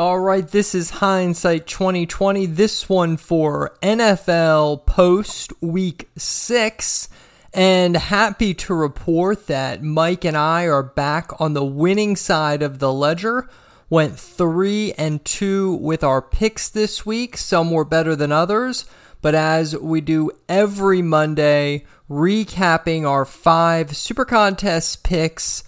All right, this is hindsight 2020. This one for NFL post week six. And happy to report that Mike and I are back on the winning side of the ledger. Went three and two with our picks this week. Some were better than others. But as we do every Monday, recapping our five super contest picks,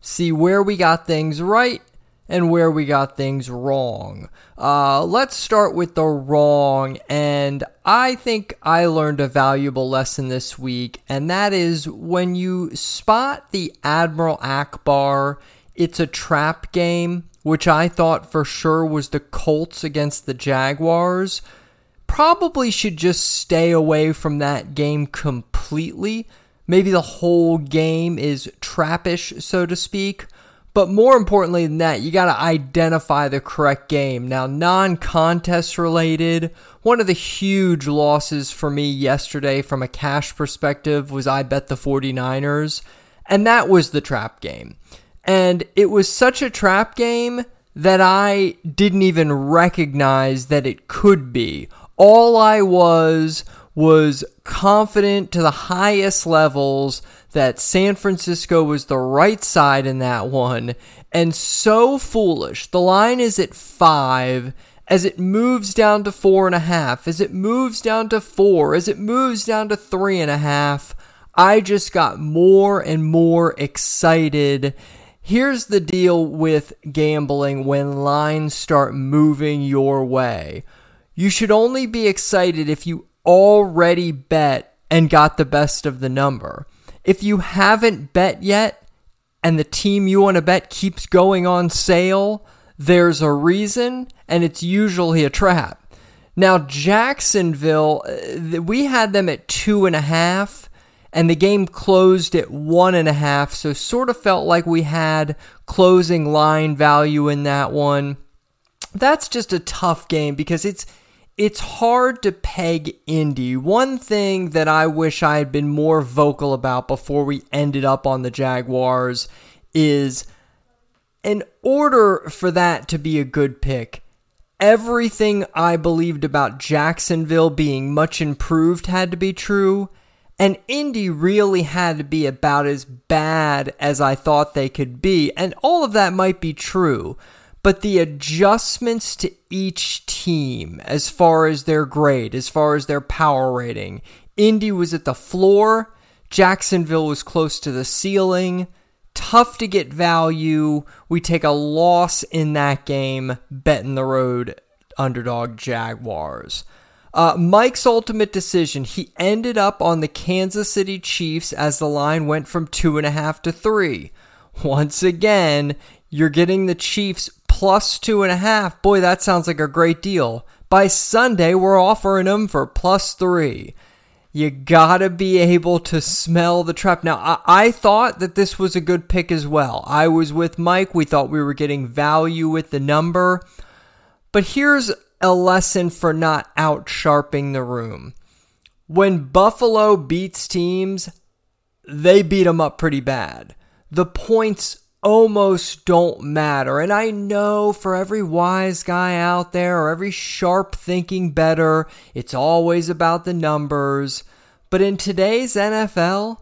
see where we got things right and where we got things wrong. Uh, let's start with the wrong, and I think I learned a valuable lesson this week, and that is when you spot the Admiral Ackbar, it's a trap game, which I thought for sure was the Colts against the Jaguars. Probably should just stay away from that game completely. Maybe the whole game is trappish, so to speak. But more importantly than that, you got to identify the correct game. Now, non contest related, one of the huge losses for me yesterday from a cash perspective was I bet the 49ers, and that was the trap game. And it was such a trap game that I didn't even recognize that it could be. All I was was confident to the highest levels that San Francisco was the right side in that one, and so foolish. The line is at five. As it moves down to four and a half, as it moves down to four, as it moves down to three and a half, I just got more and more excited. Here's the deal with gambling when lines start moving your way. You should only be excited if you already bet and got the best of the number. If you haven't bet yet and the team you want to bet keeps going on sale, there's a reason, and it's usually a trap. Now, Jacksonville, uh, we had them at two and a half, and the game closed at one and a half, so sort of felt like we had closing line value in that one. That's just a tough game because it's it's hard to peg Indy. One thing that I wish I had been more vocal about before we ended up on the Jaguars is in order for that to be a good pick, everything I believed about Jacksonville being much improved had to be true, and Indy really had to be about as bad as I thought they could be, and all of that might be true but the adjustments to each team as far as their grade, as far as their power rating, Indy was at the floor, Jacksonville was close to the ceiling. Tough to get value. We take a loss in that game, betting the road underdog Jaguars. Uh, Mike's ultimate decision, he ended up on the Kansas City Chiefs as the line went from two and a half to three. Once again, you're getting the Chiefs plus two and a half. Boy, that sounds like a great deal. By Sunday, we're offering them for plus three. You gotta be able to smell the trap. Now, I, I, thought that this was a good pick as well. I was with Mike. We thought we were getting value with the number. But here's a lesson for not out sharping the room. When Buffalo beats teams, they beat them up pretty bad. The points almost don't matter. And I know for every wise guy out there or every sharp thinking better, it's always about the numbers. But in today's NFL,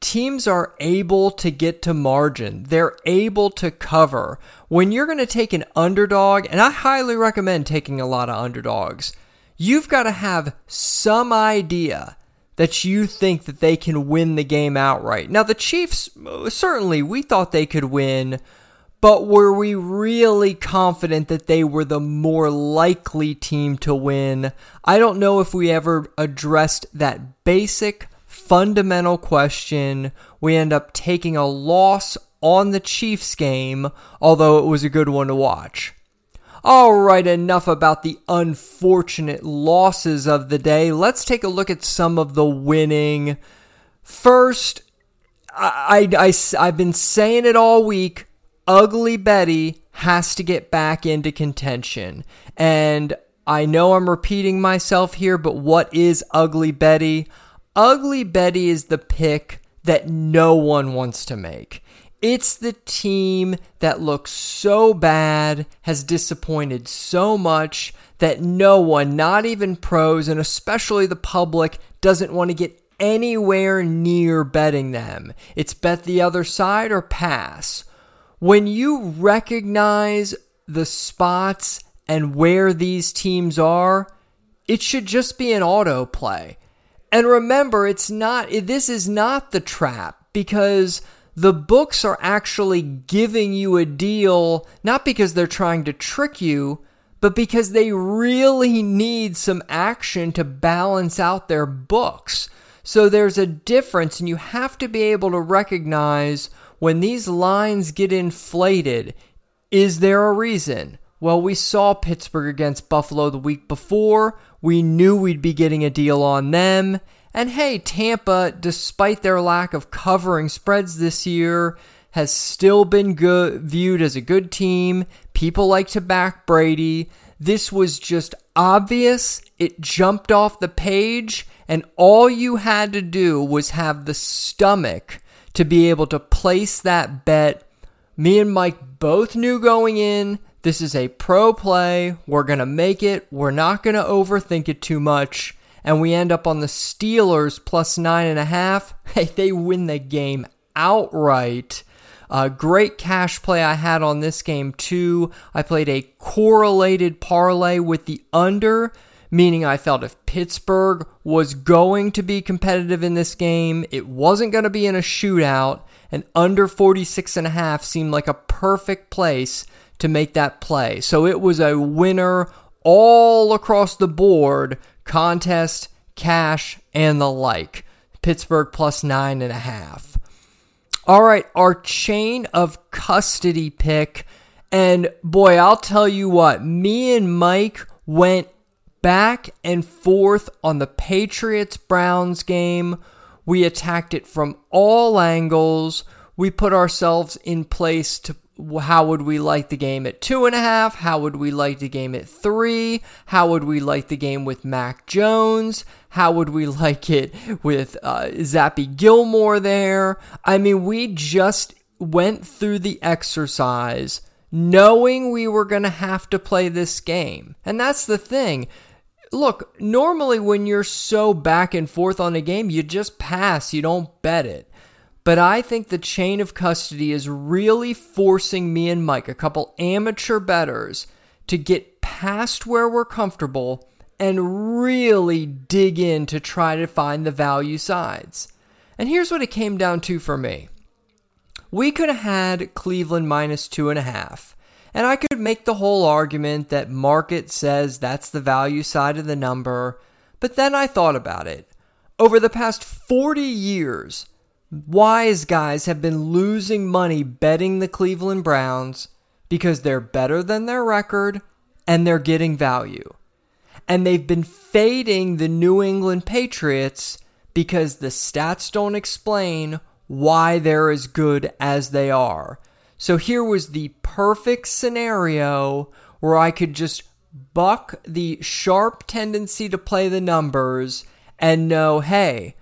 teams are able to get to margin. They're able to cover. When you're going to take an underdog, and I highly recommend taking a lot of underdogs, you've got to have some idea that you think that they can win the game outright. Now, the Chiefs, certainly, we thought they could win, but were we really confident that they were the more likely team to win? I don't know if we ever addressed that basic, fundamental question. We end up taking a loss on the Chiefs game, although it was a good one to watch. All right, enough about the unfortunate losses of the day. Let's take a look at some of the winning. First, I, I, I, have been saying it all week. Ugly Betty has to get back into contention. And I know I'm repeating myself here, but what is Ugly Betty? Ugly Betty is the pick that no one wants to make. It's the team that looks so bad, has disappointed so much that no one, not even pros, and especially the public, doesn't want to get anywhere near betting them. It's bet the other side or pass. When you recognize the spots and where these teams are, it should just be an autoplay. And remember, it's not, this is not the trap because the books are actually giving you a deal, not because they're trying to trick you, but because they really need some action to balance out their books. So there's a difference, and you have to be able to recognize when these lines get inflated. Is there a reason? Well, we saw Pittsburgh against Buffalo the week before. We knew we'd be getting a deal on them. And hey, Tampa, despite their lack of covering spreads this year, has still been good, viewed as a good team. People like to back Brady. This was just obvious. It jumped off the page, and all you had to do was have the stomach to be able to place that bet. Me and Mike both knew going in this is a pro play. We're going to make it. We're not going to overthink it too much and we end up on the Steelers plus nine and a half, hey, they win the game outright. Uh, great cash play I had on this game too. I played a correlated parlay with the under, meaning I felt if Pittsburgh was going to be competitive in this game, it wasn't going to be in a shootout, and under 46 and a half seemed like a perfect place to make that play. So it was a winner all across the board contest, cash, and the like. Pittsburgh plus nine and a half. All right, our chain of custody pick. And boy, I'll tell you what, me and Mike went back and forth on the Patriots Browns game. We attacked it from all angles. We put ourselves in place to how would we like the game at two and a half? How would we like the game at three? How would we like the game with Mac Jones? How would we like it with uh, Zappe Gilmore there? I mean, we just went through the exercise knowing we were going to have to play this game. And that's the thing. Look, normally when you're so back and forth on a game, you just pass, you don't bet it. But I think the chain of custody is really forcing me and Mike, a couple amateur betters, to get past where we're comfortable and really dig in to try to find the value sides. And here's what it came down to for me. We could have had Cleveland minus two and a half. And I could make the whole argument that market says that's the value side of the number. But then I thought about it. Over the past 40 years, wise guys have been losing money betting the Cleveland Browns because they're better than their record and they're getting value. And they've been fading the New England Patriots because the stats don't explain why they're as good as they are. So here was the perfect scenario where I could just buck the sharp tendency to play the numbers and know, hey,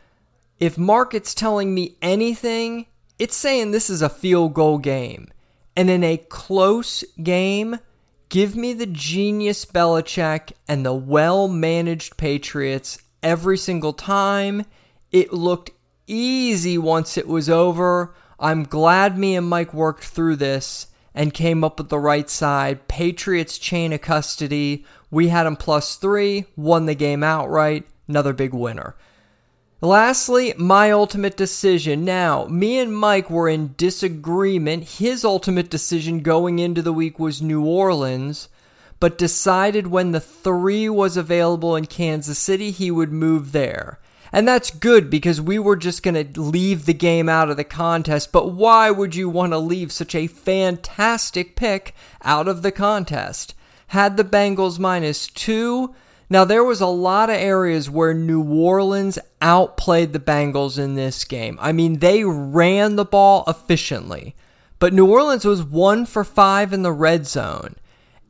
if market's telling me anything, it's saying this is a field goal game. And in a close game, give me the genius Belichick and the well managed Patriots every single time. It looked easy once it was over. I'm glad me and Mike worked through this and came up with the right side. Patriots chain of custody. We had them plus three, won the game outright. Another big winner. Lastly, my ultimate decision. Now, me and Mike were in disagreement. His ultimate decision going into the week was New Orleans, but decided when the three was available in Kansas City, he would move there. And that's good because we were just going to leave the game out of the contest. But why would you want to leave such a fantastic pick out of the contest? Had the Bengals minus two, now, there was a lot of areas where New Orleans outplayed the Bengals in this game. I mean, they ran the ball efficiently, but New Orleans was one for five in the red zone.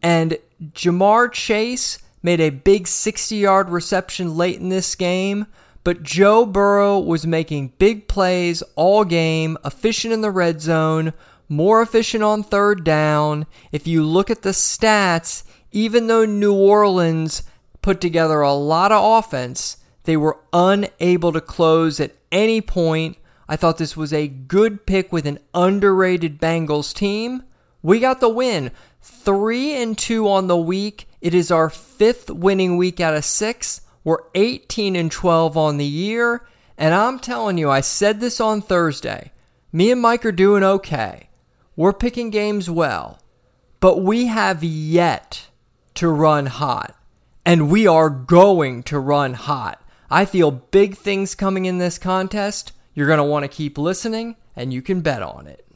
And Ja'Marr Chase made a big 60 yard reception late in this game, but Joe Burrow was making big plays all game, efficient in the red zone, more efficient on third down. If you look at the stats, even though New Orleans put together a lot of offense, they were unable to close at any point. I thought this was a good pick with an underrated Bengals team. We got the win. 3 and 2 on the week. It is our fifth winning week out of 6. We're 18 and 12 on the year, and I'm telling you, I said this on Thursday. Me and Mike are doing okay. We're picking games well, but we have yet to run hot, and we are going to run hot. I feel big things coming in this contest. You're going to want to keep listening, and you can bet on it.